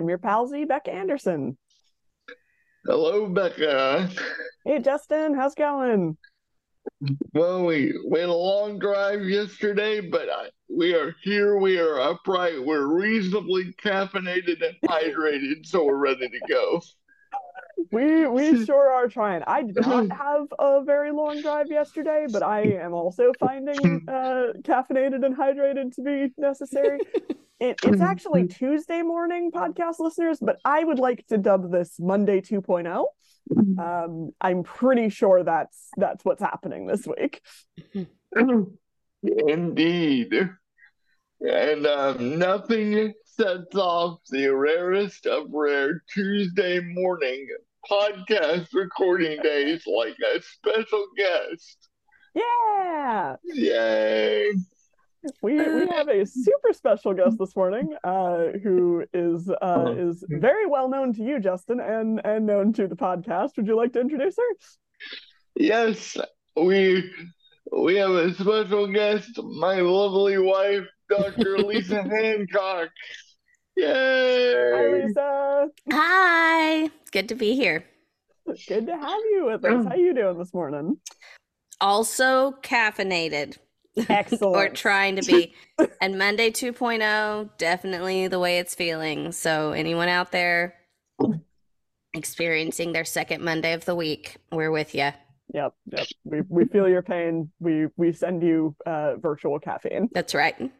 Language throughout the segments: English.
I'm your Palsy, Becca Anderson. Hello, Becca. Hey, Justin, how's it going? Well, we, we had a long drive yesterday, but I, we are here. We are upright. We're reasonably caffeinated and hydrated, so we're ready to go. We we sure are trying. I did not have a very long drive yesterday, but I am also finding uh, caffeinated and hydrated to be necessary. It, it's actually Tuesday morning, podcast listeners, but I would like to dub this Monday 2.0. Um, I'm pretty sure that's that's what's happening this week. Indeed. And um, nothing sets off the rarest of rare Tuesday morning podcast recording days like a special guest. Yeah. Yay. We we have a super special guest this morning, uh, who is uh, is very well known to you, Justin, and and known to the podcast. Would you like to introduce her? Yes, we we have a special guest, my lovely wife, Dr. Lisa Hancock. Yay! Hi, Lisa. Hi. It's good to be here. Good to have you with us. How are you doing this morning? Also caffeinated. Excellent. or trying to be. and Monday 2.0, definitely the way it's feeling. So, anyone out there experiencing their second Monday of the week, we're with you. Yep, yep. We we feel your pain. We we send you uh, virtual caffeine. That's right.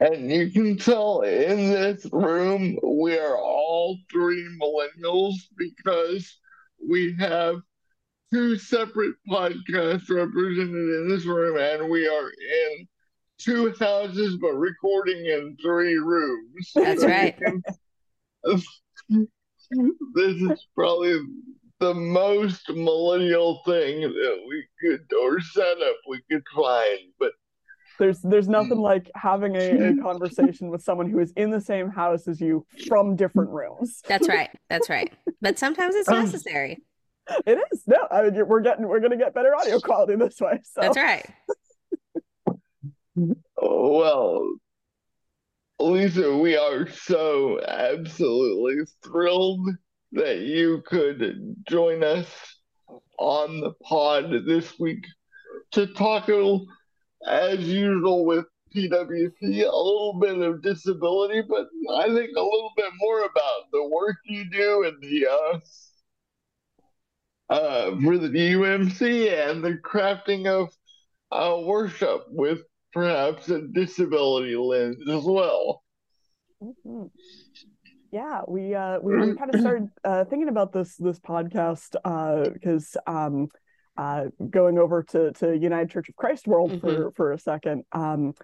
And you can tell in this room we are all three millennials because we have two separate podcasts represented in this room, and we are in two houses but recording in three rooms. That's right. this is probably the most millennial thing that we could or setup we could find, but there's there's nothing hmm. like having a, a, conversation with someone who is in the same house as you from different rooms. That's right. That's right. But sometimes it's um, necessary. It is. No, I mean we're getting we're gonna get better audio quality this way. So. That's right. well, Lisa, we are so absolutely thrilled that you could join us on the pod this week to talk as usual with PWP, a little bit of disability, but I think a little bit more about the work you do and the uh, uh, for the UMC and the crafting of uh, worship with perhaps a disability lens as well. Mm-hmm. Yeah, we uh, we, we kind of started uh, thinking about this this podcast uh because uh, um, uh, going over to, to United Church of Christ World mm-hmm. for, for a second. Um,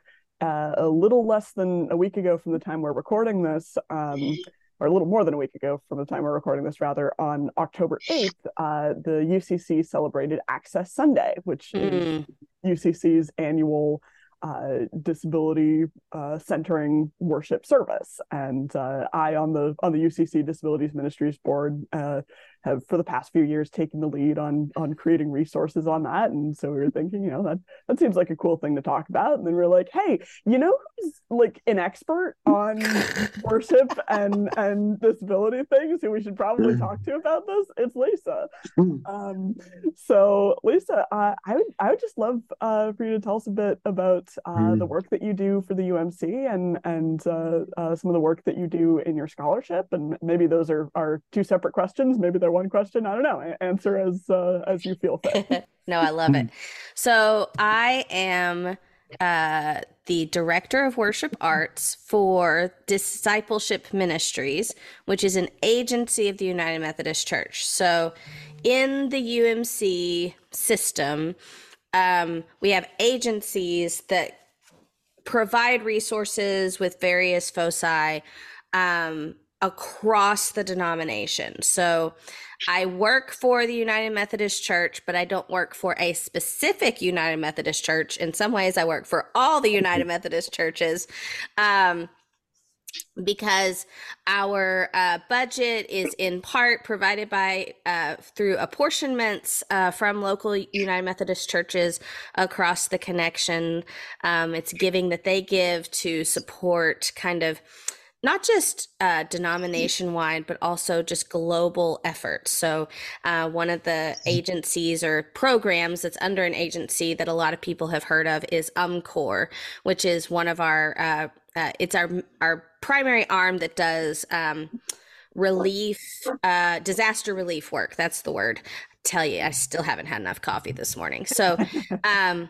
uh, a little less than a week ago from the time we're recording this, um, or a little more than a week ago from the time we're recording this, rather, on October 8th, uh, the UCC celebrated Access Sunday, which mm. is UCC's annual uh, disability uh, centering worship service. And uh, I, on the on the UCC Disabilities Ministries Board, uh, have for the past few years taken the lead on on creating resources on that. And so we were thinking, you know, that that seems like a cool thing to talk about. And then we are like, hey, you know who's like an expert on worship and and disability things who we should probably talk to about this? It's Lisa. Um, so Lisa, uh, I would I would just love uh, for you to tell us a bit about uh, the work that you do for the UMC and and uh, uh, some of the work that you do in your scholarship. And maybe those are are two separate questions. Maybe they're one question. I don't know. Answer as uh, as you feel fit. no, I love it. So I am uh, the director of worship arts for Discipleship Ministries, which is an agency of the United Methodist Church. So in the UMC system, um, we have agencies that provide resources with various foci um, across the denomination. So I work for the United Methodist Church, but I don't work for a specific United Methodist Church. In some ways, I work for all the United Methodist churches. Um, because our uh, budget is in part provided by uh, through apportionments uh, from local United Methodist churches across the connection. Um, it's giving that they give to support kind of not just uh, denomination wide, but also just global efforts. So, uh, one of the agencies or programs that's under an agency that a lot of people have heard of is UMCOR, which is one of our uh, uh, it's our our primary arm that does um, relief, uh, disaster relief work. That's the word. I tell you, I still haven't had enough coffee this morning. So, um,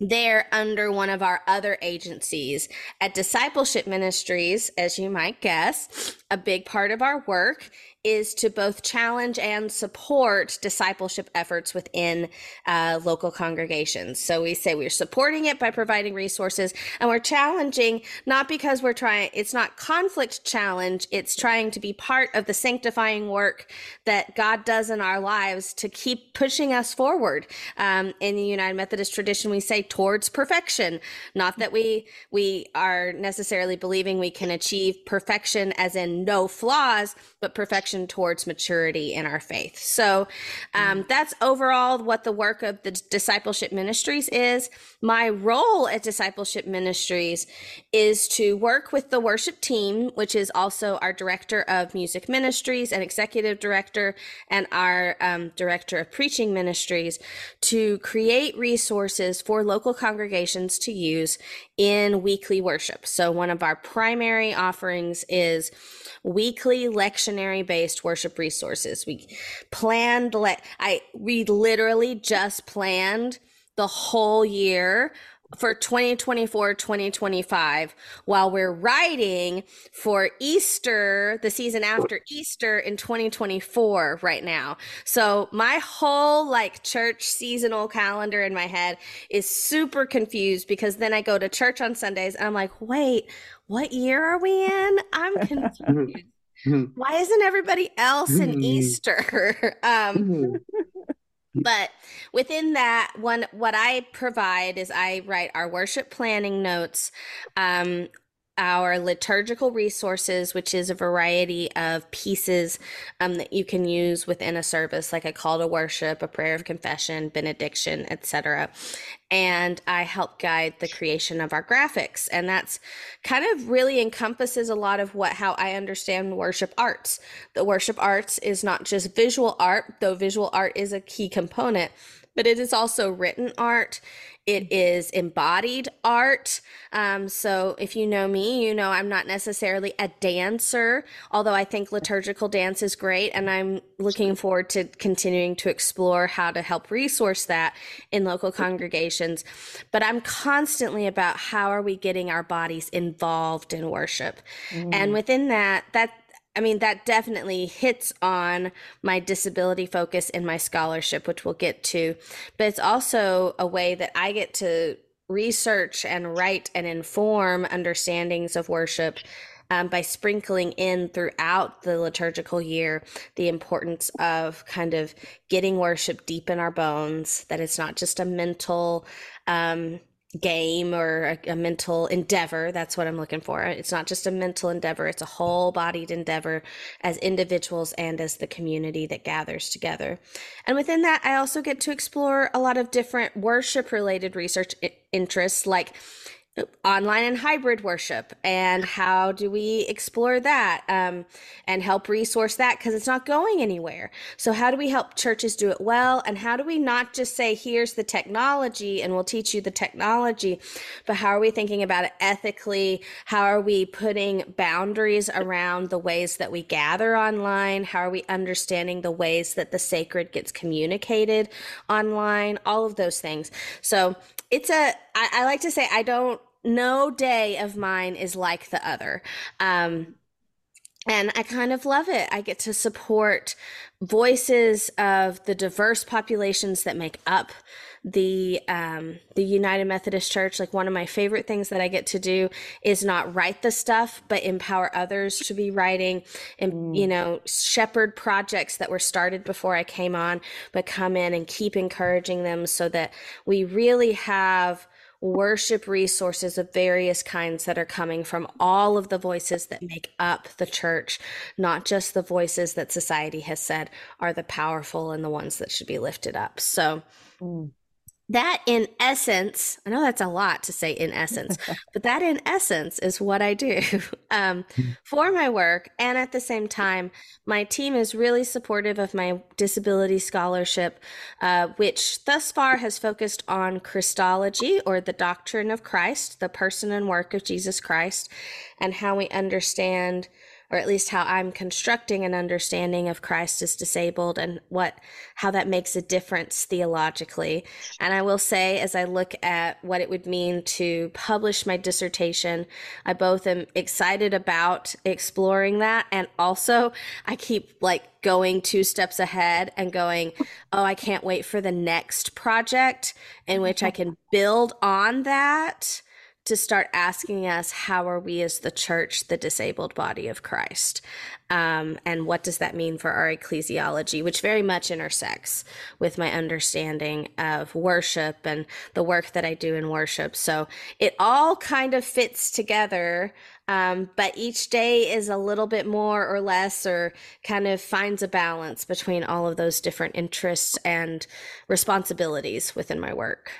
they're under one of our other agencies. At discipleship ministries as you might guess a big part of our work is to both challenge and support discipleship efforts within uh, local congregations. So we say we're supporting it by providing resources and we're challenging not because we're trying, it's not conflict challenge, it's trying to be part of the sanctifying work that God does in our lives to keep pushing us forward. Um, in the United Methodist tradition, we say towards perfection, not that we, we are necessarily believing we can achieve perfection as in no flaws, but perfection towards maturity in our faith. So um, mm. that's overall what the work of the discipleship ministries is. My role at discipleship ministries is to work with the worship team, which is also our director of music ministries and executive director, and our um, director of preaching ministries, to create resources for local congregations to use in weekly worship. So one of our primary offerings is weekly lectionary based worship resources. We planned le- I we literally just planned the whole year for 2024 2025 while we're writing for Easter, the season after Easter in 2024 right now. So my whole like church seasonal calendar in my head is super confused because then I go to church on Sundays and I'm like, wait, what year are we in? I'm mm-hmm. confused. Why isn't everybody else in Easter? um, but within that one what i provide is i write our worship planning notes um, our liturgical resources, which is a variety of pieces um, that you can use within a service, like a call to worship, a prayer of confession, benediction, etc. And I help guide the creation of our graphics, and that's kind of really encompasses a lot of what how I understand worship arts. The worship arts is not just visual art, though visual art is a key component, but it is also written art it is embodied art. Um, so if you know me, you know I'm not necessarily a dancer, although I think liturgical dance is great. And I'm looking forward to continuing to explore how to help resource that in local congregations. But I'm constantly about how are we getting our bodies involved in worship. Mm. And within that, that I mean, that definitely hits on my disability focus in my scholarship, which we'll get to. But it's also a way that I get to research and write and inform understandings of worship um, by sprinkling in throughout the liturgical year the importance of kind of getting worship deep in our bones, that it's not just a mental, um, game or a, a, mental endeavor. That's what I'm looking for. It's not just a mental endeavor, it's a whole bodied endeavor as individuals and as the community that gathers together. And within that, I also get to explore a lot of different worship related research interests like online and hybrid worship and how do we explore that um, and help resource that because it's not going anywhere. So how do we help churches do it well and how do we not just say here's the technology and we'll teach you the technology but how are we thinking about it ethically? How are we putting boundaries around the ways that we gather online? How are we understanding the ways that the sacred gets communicated online? All of those things. So it's a I, I like to say I don't no day of mine is like the other. Um, and I kind of love it. I get to support voices of the diverse populations that make up the um, the United Methodist Church. Like one of my favorite things that I get to do is not write the stuff, but empower others to be writing, and mm. you know, shepherd projects that were started before I came on, but come in and keep encouraging them so that we really have worship resources of various kinds that are coming from all of the voices that make up the church, not just the voices that society has said are the powerful and the ones that should be lifted up. So, mm that in essence i know that's a lot to say in essence but that in essence is what i do um, for my work and at the same time my team is really supportive of my disability scholarship uh, which thus far has focused on christology or the doctrine of christ the person and work of jesus christ and how we understand or at least how I'm constructing an understanding of Christ as disabled and what how that makes a difference theologically. And I will say as I look at what it would mean to publish my dissertation, I both am excited about exploring that and also I keep like going two steps ahead and going, "Oh, I can't wait for the next project in which I can build on that." To start asking us how are we as the church the disabled body of christ? Um, and what does that mean for our ecclesiology which very much intersects with my understanding of worship and the work that i do in worship. So it all kind of fits together um, but each day is a little bit more or less or kind of finds a balance between all of those different interests and responsibilities within my work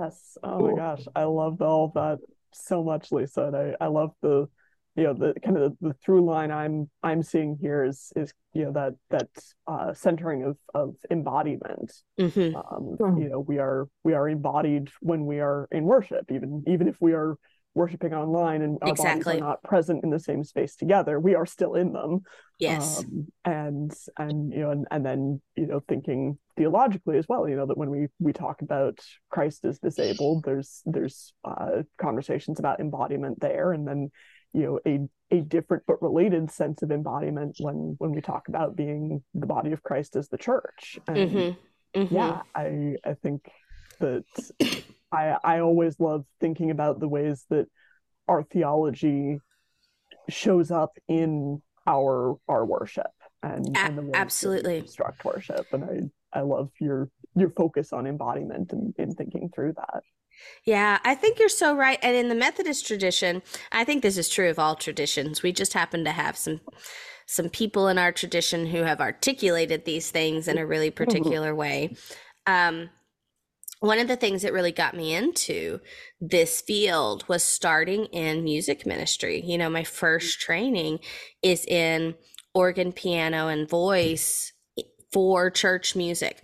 Yes. Oh my gosh. I love all of that so much, Lisa. And I, I love the you know the kind of the, the through line I'm I'm seeing here is is you know that that uh, centering of of embodiment. Mm-hmm. Um, mm-hmm. You know we are we are embodied when we are in worship, even even if we are worshiping online and our exactly. bodies are not present in the same space together we are still in them yes um, and and you know and, and then you know thinking theologically as well you know that when we we talk about christ as disabled there's there's uh, conversations about embodiment there and then you know a a different but related sense of embodiment when when we talk about being the body of christ as the church and mm-hmm. Mm-hmm. yeah i i think that I I always love thinking about the ways that our theology shows up in our our worship and, A- and absolutely construct worship. And I I love your your focus on embodiment and in thinking through that. Yeah, I think you're so right. And in the Methodist tradition, I think this is true of all traditions. We just happen to have some some people in our tradition who have articulated these things in a really particular way. Um, one of the things that really got me into this field was starting in music ministry. You know, my first mm. training is in organ, piano, and voice for church music.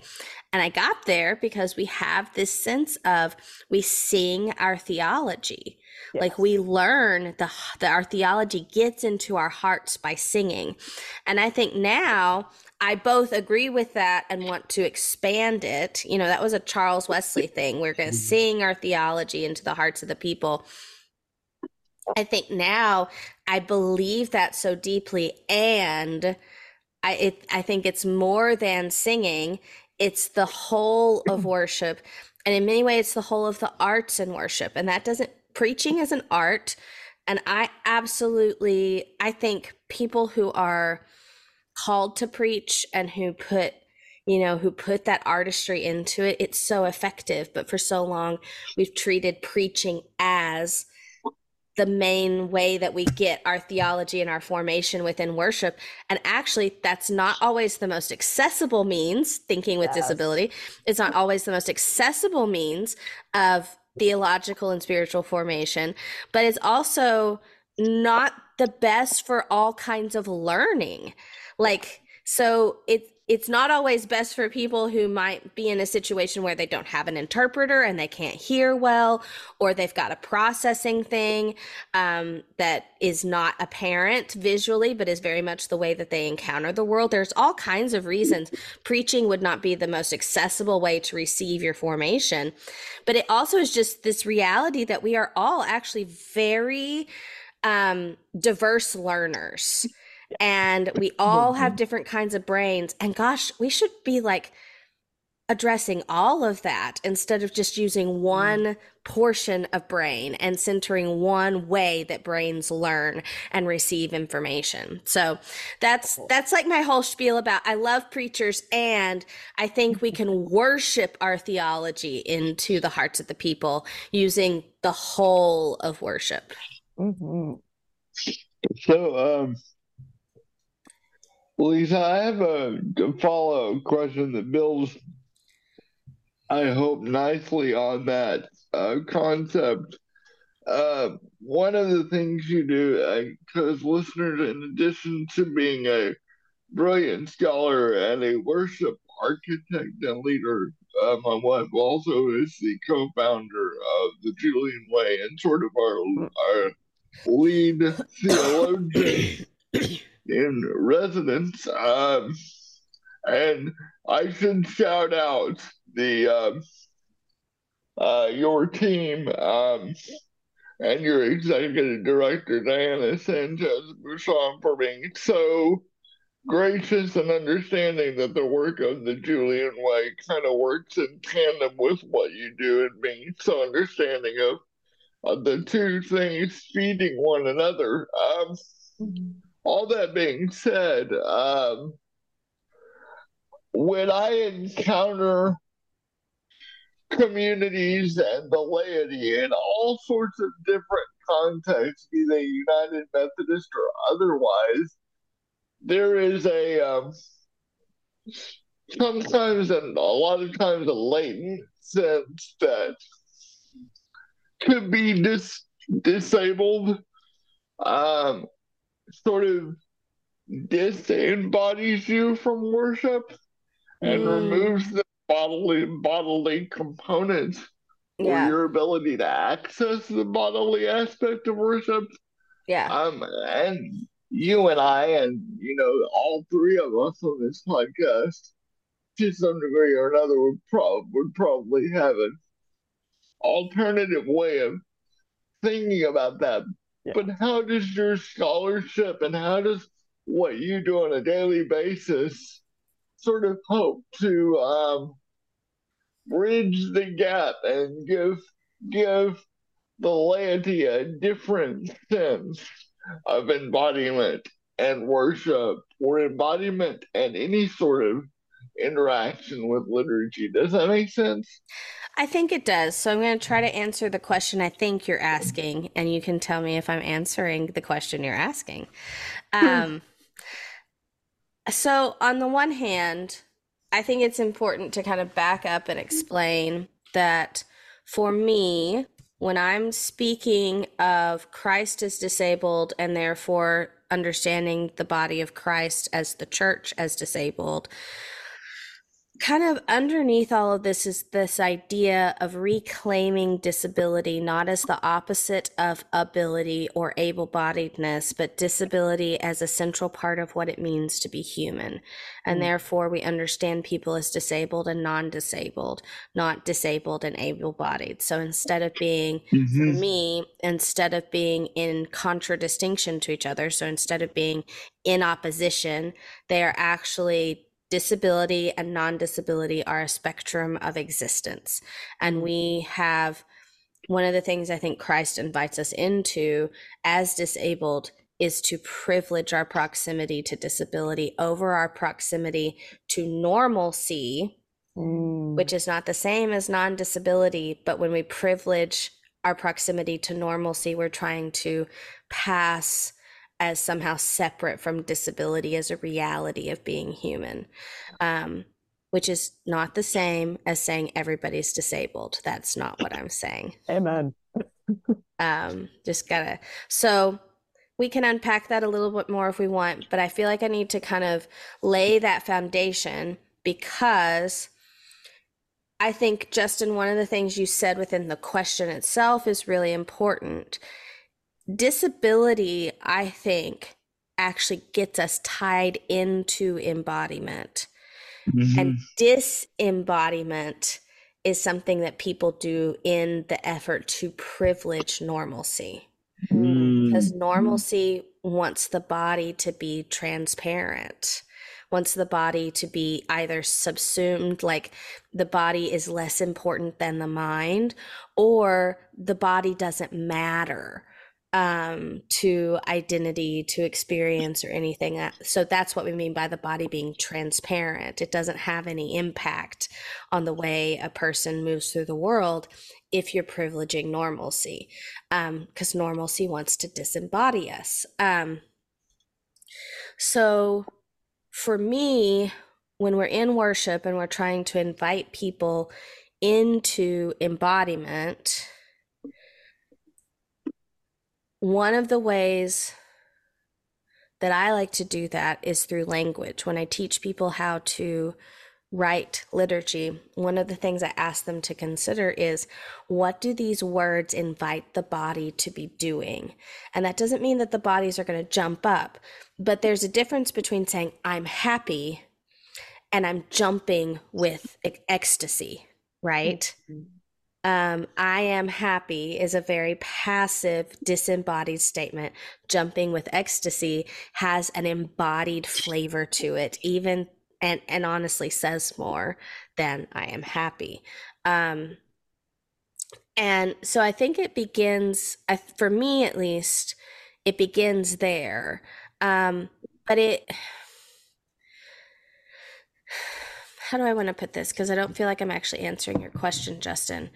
And I got there because we have this sense of we sing our theology. Yes. Like we learn the, the our theology gets into our hearts by singing. And I think now I both agree with that and want to expand it. You know, that was a Charles Wesley thing. We're going to mm-hmm. sing our theology into the hearts of the people. I think now I believe that so deeply and I it, I think it's more than singing. It's the whole of worship. And in many ways it's the whole of the arts and worship. And that doesn't preaching is an art and I absolutely I think people who are called to preach and who put you know who put that artistry into it it's so effective but for so long we've treated preaching as the main way that we get our theology and our formation within worship and actually that's not always the most accessible means thinking with yes. disability it's not always the most accessible means of theological and spiritual formation but it's also not the best for all kinds of learning like, so it's it's not always best for people who might be in a situation where they don't have an interpreter and they can't hear well, or they've got a processing thing um, that is not apparent visually, but is very much the way that they encounter the world. There's all kinds of reasons preaching would not be the most accessible way to receive your formation. But it also is just this reality that we are all actually very um, diverse learners. And we all have different kinds of brains. And gosh we should be like addressing all of that instead of just using one portion of brain and centering one way that brains learn and receive information. So that's that's like my whole spiel about I love preachers and I think we can worship our theology into the hearts of the people using the whole of worship. Mhm. So, um, Lisa, I have a, follow up question that builds, I hope, nicely on that uh, concept. Uh, one of the things you do, because listeners, in addition to being a brilliant scholar and a worship architect and leader, uh, my wife also is the co-founder of the Julian Way and sort of our our lead theologian in residence. Um, and I should shout out the um, uh, your team um, and your executive director Diana Sanchez Bushong for being so gracious and understanding that the work of the Julian Way kind of works in tandem with what you do and being so understanding of, the two things feeding one another. Um, all that being said, um, when I encounter communities and the laity in all sorts of different contexts, be they United Methodist or otherwise, there is a um, sometimes and a lot of times a latent sense that could be dis- disabled, um, sort of disembodies you from worship and Mm. removes the bodily bodily components or your ability to access the bodily aspect of worship. Yeah. Um, and you and I, and you know, all three of us on this podcast, to some degree or another, would, prob- would probably have an alternative way of thinking about that. Yeah. But how does your scholarship and how does what you do on a daily basis sort of hope to um, bridge the gap and give give the laity a different sense of embodiment and worship or embodiment and any sort of interaction with liturgy. Does that make sense? I think it does. So I'm going to try to answer the question I think you're asking, and you can tell me if I'm answering the question you're asking. Um, so, on the one hand, I think it's important to kind of back up and explain that for me, when I'm speaking of Christ as disabled and therefore understanding the body of Christ as the church as disabled, kind of underneath all of this is this idea of reclaiming disability not as the opposite of ability or able-bodiedness but disability as a central part of what it means to be human. And Mm. therefore we understand people as disabled and non-disabled not disabled and able-bodied. So instead of being for me, instead of being in contradistinction to each other, so instead of being in opposition, they are actually disability and non disability are a spectrum of existence. And we have one of the things I think Christ invites us into as disabled is to privilege our proximity to disability over our proximity to normalcy Mm. which is not the same as non disability. But when we privilege our proximity to normalcy, we're trying to pass as somehow separate from disability as a reality of being human, um, which is not the same as saying everybody's disabled. That's not what I'm saying. Amen. Um, just gotta, so we can unpack that a little bit more if we want, but I feel like I need to kind of lay that foundation because I think, Justin, one of the things you said within the question itself is really important. Disability, I think, actually gets us tied into embodiment. And disembodiment is something that people do in the effort to privilege normalcy Mm. because normalcy wants the body to be transparent wants the body to be either subsumed, like the body is less important than the mind, or the body doesn't matter um, to identity, to experience, or anything. Uh, so that's what we mean by the body being transparent. It doesn't have any impact on the way a person moves through the world if you're privileging normalcy, because um, normalcy wants to disembody us. Um, so for me, when we're in worship and we're trying to invite people into embodiment, one of the ways that I like to do that is through language. When I teach people how to write liturgy, one of the things I ask them to consider is what do these words invite the body to be doing? And that doesn't mean that the bodies are going to jump up, but there's a difference between saying, I'm happy and I'm jumping with ecstasy, right? Mm-hmm um, I am happy is a very passive, disembodied statement. Jumping with ecstasy has an embodied flavor to it, even and and honestly says more than I am happy. Um, and so I think it begins, for me at least, it begins there. Um, but it how do I want to put this? Because I don't feel like I'm actually answering your question, Justin.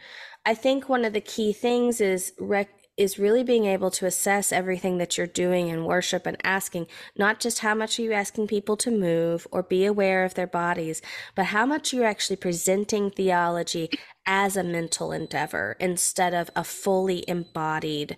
I think one of the key things is rec- is really being able to assess everything that you're doing in worship and asking not just how much are you asking people to move or be aware of their bodies, but how much you're actually presenting theology as a mental endeavor instead of a fully embodied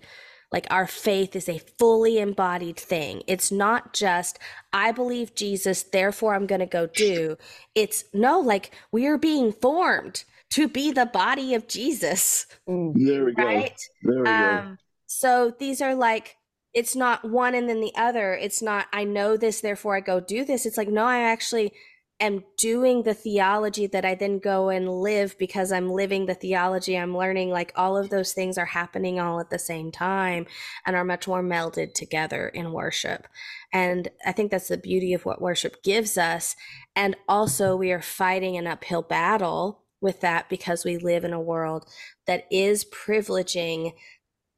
like our faith is a fully embodied thing. It's not just, I believe Jesus, therefore I'm going to go do. It's no, like we are being formed to be the body of Jesus. Mm. There we right? go. There we um, go. So these are like, it's not one and then the other. It's not, I know this, therefore I go do this. It's like, no, I actually am doing the theology that I then go and live because I'm living the theology I'm learning. Like all of those things are happening all at the same time and are much more melded together in worship. And I think that's the beauty of what worship gives us. And also, we are fighting an uphill battle with that because we live in a world that is privileging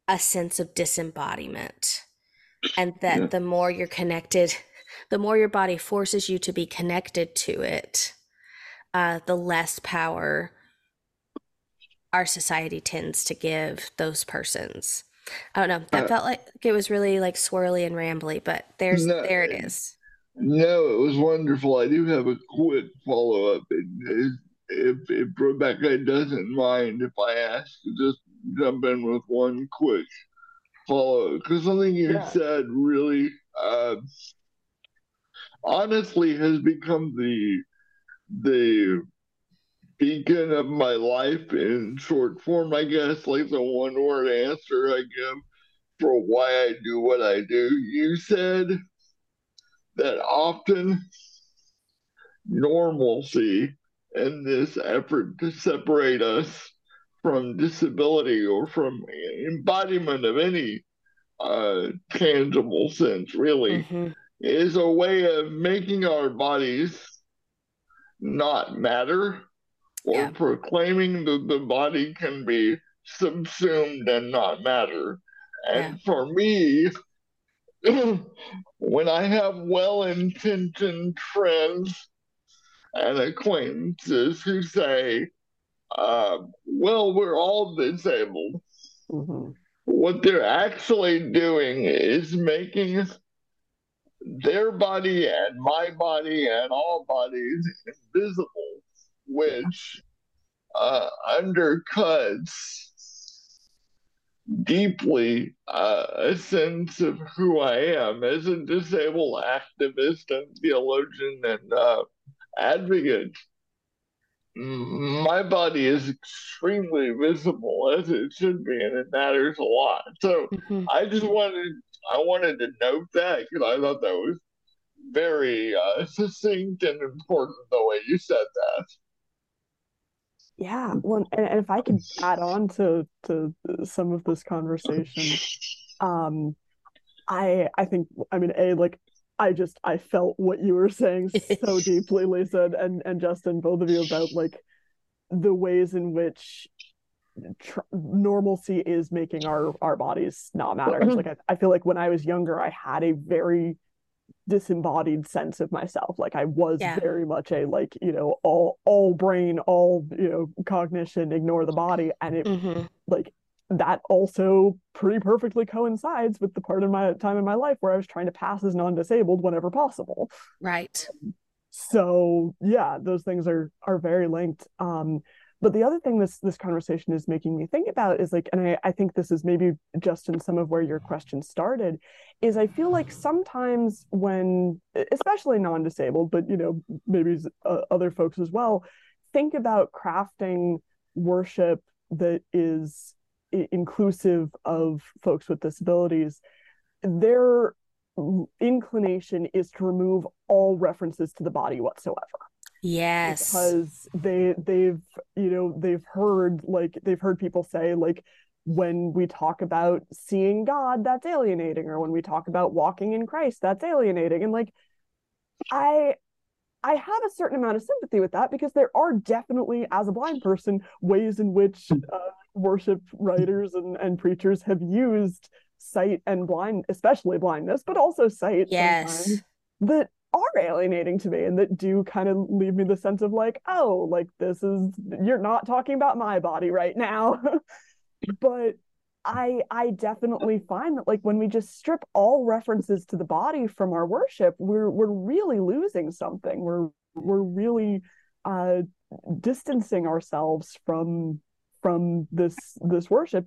a sense of disembodiment. And that yeah. the more you're connected the more your body forces you to be connected to it, uh, the less power our society tends to give those persons. I don't know. That uh, felt like it was really like swirly and rambly, but there's no, there it is. No, it was wonderful. I do have a quick follow up. If, if Rebecca doesn't mind if I ask just jump in with one quick follow up, because something you yeah. said really uh, honestly has become the the beacon of my life in short form, I guess, like the one word answer I give for why I do what I do. You said that often normalcy and this effort to separate us from disability or from embodiment of any uh, tangible sense, really, mm-hmm is a way of making our bodies not matter or yeah. proclaiming that the body can be subsumed and not matter. And yeah. for me, when I have well intentioned friends and acquaintances who say, uh, well, we're all disabled, mm-hmm. what they're actually doing is making their body and my body and all bodies invisible, which uh, undercuts deeply uh, a sense of who I am as a disabled activist and theologian and uh, advocate. My body is extremely visible as it should be, and it matters a lot. So mm-hmm. I just wanted I wanted to note that because I thought that was very uh, succinct and important the way you said that. Yeah, well, and, and if I could add on to to some of this conversation, um, I I think I mean a like I just I felt what you were saying so deeply, Lisa and and Justin, both of you about like the ways in which tr- normalcy is making our our bodies not matter. like I, I feel like when I was younger, I had a very disembodied sense of myself like i was yeah. very much a like you know all all brain all you know cognition ignore the body and it mm-hmm. like that also pretty perfectly coincides with the part of my time in my life where i was trying to pass as non-disabled whenever possible right so yeah those things are are very linked um but the other thing this this conversation is making me think about is like, and I, I think this is maybe just in some of where your question started, is I feel like sometimes when, especially non-disabled, but you know maybe uh, other folks as well, think about crafting worship that is inclusive of folks with disabilities. Their inclination is to remove all references to the body whatsoever Yes. Because they they've you know they've heard like they've heard people say like when we talk about seeing God that's alienating or when we talk about walking in Christ that's alienating and like I I have a certain amount of sympathy with that because there are definitely as a blind person ways in which uh, worship writers and and preachers have used sight and blind especially blindness but also sight yes that are alienating to me and that do kind of leave me the sense of like oh like this is you're not talking about my body right now. But i i definitely find that like when we just strip all references to the body from our worship we're we're really losing something. We're we're really uh distancing ourselves from from this this worship